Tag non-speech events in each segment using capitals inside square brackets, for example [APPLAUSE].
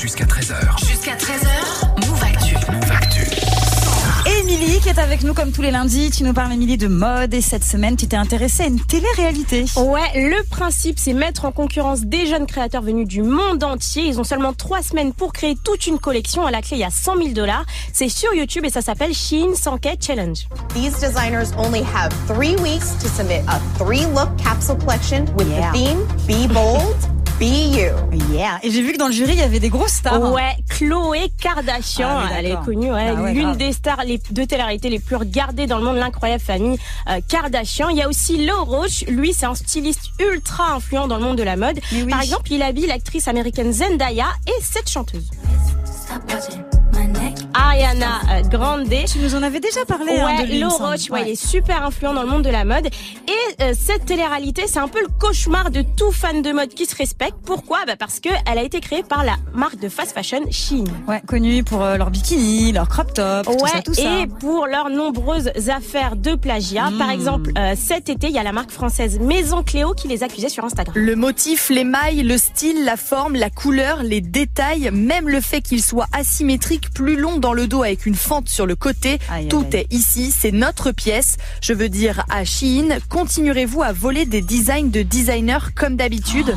Jusqu'à 13h. Jusqu'à 13h, Move Actu. Move Actu. Émilie qui est avec nous comme tous les lundis. Tu nous parles Émilie de mode et cette semaine tu t'es intéressée à une télé-réalité. Ouais, le principe c'est mettre en concurrence des jeunes créateurs venus du monde entier. Ils ont seulement trois semaines pour créer toute une collection. À la clé, il y a 100 000 dollars. C'est sur YouTube et ça s'appelle Shein 100K Challenge. These designers only have three weeks to submit a three look capsule collection with Yeah. the theme Be Bold, [LAUGHS] Be You. Yeah. Et j'ai vu que dans le jury il y avait des grosses stars. Ouais, Chloé Kardashian, Ah elle est connue, ouais, Ah ouais, l'une des stars les, de télé-réalité les plus regardées dans le monde, l'incroyable famille euh, Kardashian. Il y a aussi Lo Roche, lui c'est un styliste ultra influent dans le monde de la mode. Oui. Par exemple, il habille l'actrice américaine Zendaya et cette chanteuse. Ariana euh, Grande. Tu nous en avais déjà parlé. hein, de Ouais, lui, il. Roche, ouais, est super influent dans le monde de la mode. Et euh, cette télé-réalité, c'est un peu le cauchemar de tout fan de mode qui se respecte. Pourquoi? Bah Parce que elle a été créée par la marque de fast fashion Shein. Ouais, connu pour euh, leur bikini, leur crop top, tout Ouais, ça, tout ça. et pour leurs nombreuses affaires de plagiat. Hmm. Par exemple, euh, cet été, il y a la marque française Maison Cléo qui les accusait sur Instagram. Le motif, les mailles, le style, la forme, la couleur, les détails, même le fait qu'il soit asymétrique, plus long dans le dos avec une fente sur le côté, Aïe, tout aïe. est ici, c'est notre pièce. Je veux dire, à Shein, continuerez-vous à voler des designs de designers comme d'habitude?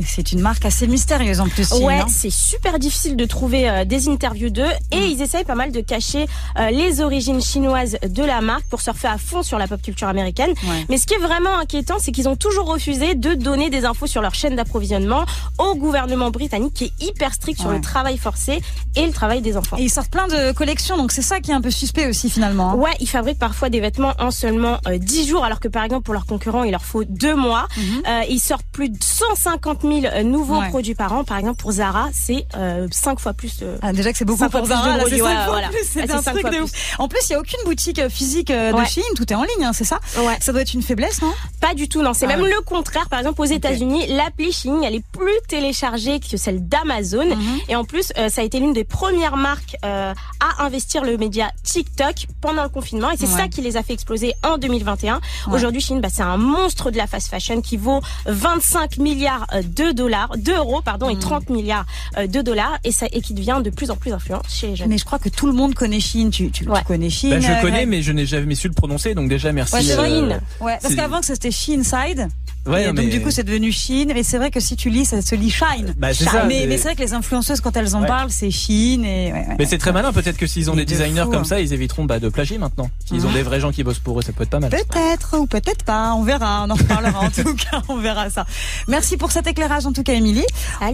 Et c'est une marque assez mystérieuse en plus. Ouais, hein. c'est super difficile de trouver euh, des interviews d'eux et Hmm. ils essayent pas mal de cacher euh, les origines chinoises de la marque pour surfer à fond sur la pop culture américaine. Ouais. Mais ce qui est vraiment inquiétant, c'est qu'ils ont toujours refusé de donner des infos sur leur chaîne d'approvisionnement au gouvernement britannique qui est hyper strict sur le travail forcé et le travail des enfants. Et ils sortent plein de collections, donc c'est ça qui est un peu suspect aussi finalement. hein. Ouais, ils fabriquent parfois des vêtements en seulement euh, 10 jours, alors que par exemple pour leurs concurrents, il leur faut deux mois. Euh, ils sortent plus de 150 000 euh, nouveaux. Ouais. produits par an. Par exemple pour Zara, c'est euh, cinq fois plus. euh, Ah, déjà que c'est beaucoup pour Zara, là, produits, c'est ouais, cinq fois voilà. plus, c'est Ah, c'est un truc de ouf. En plus, il y a aucune boutique euh, physique euh, de Ouais. Shein, tout est en ligne, hein, c'est ça Ouais. Ça doit être une faiblesse, non? Pas du tout, non. C'est Ah même ouais. le contraire. Par exemple, aux États-Unis, l'appli Shein, elle est plus téléchargée que celle d'Amazon. Mhm. Et en plus, euh, ça a été l'une des premières marques euh, à investir le média TikTok pendant le confinement. Et c'est ça qui les a fait exploser en 2021. Ouais. Aujourd'hui, Shein, bah, c'est un monstre de la fast fashion qui vaut 25 milliards euh, de dollars, d'euros, pardon, Mhm. et 30 milliards euh, de dollars. Et ça, et qui devient de plus en plus influent chez les jeunes. Mais je crois que tout le monde connaît Shein. Tu, tu, tu Ouais. connais Shein Bah, je euh, connais, Greg mais je n'ai jamais su le prononcer, donc déjà merci. Ouais, vrai. euh, Ouais, parce qu'avant que c'était Shein Side. Ouais, et donc mais- du coup c'est devenu Shein. Mais c'est vrai que si tu lis, ça se lit Shine. Bah, c'est Shine. ça, mais c'est- mais c'est vrai que les influenceuses quand elles en Ouais. parlent, c'est Shein et. ouais, ouais. Mais c'est très malin, peut-être que s'ils ont des de designers fou, comme hein. ça, ils éviteront bah, de plagier maintenant. S'ils ont des vrais gens qui bossent pour eux, ça peut être pas mal. Peut-être ou peut-être pas, on verra, on en reparlera en [LAUGHS] tout cas, on verra ça. Merci pour cet éclairage en tout cas Émilie.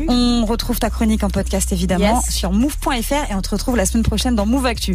On retrouve ta chronique en podcast évidemment Yes. sur move.fr et on te retrouve la semaine prochaine dans Move Actu.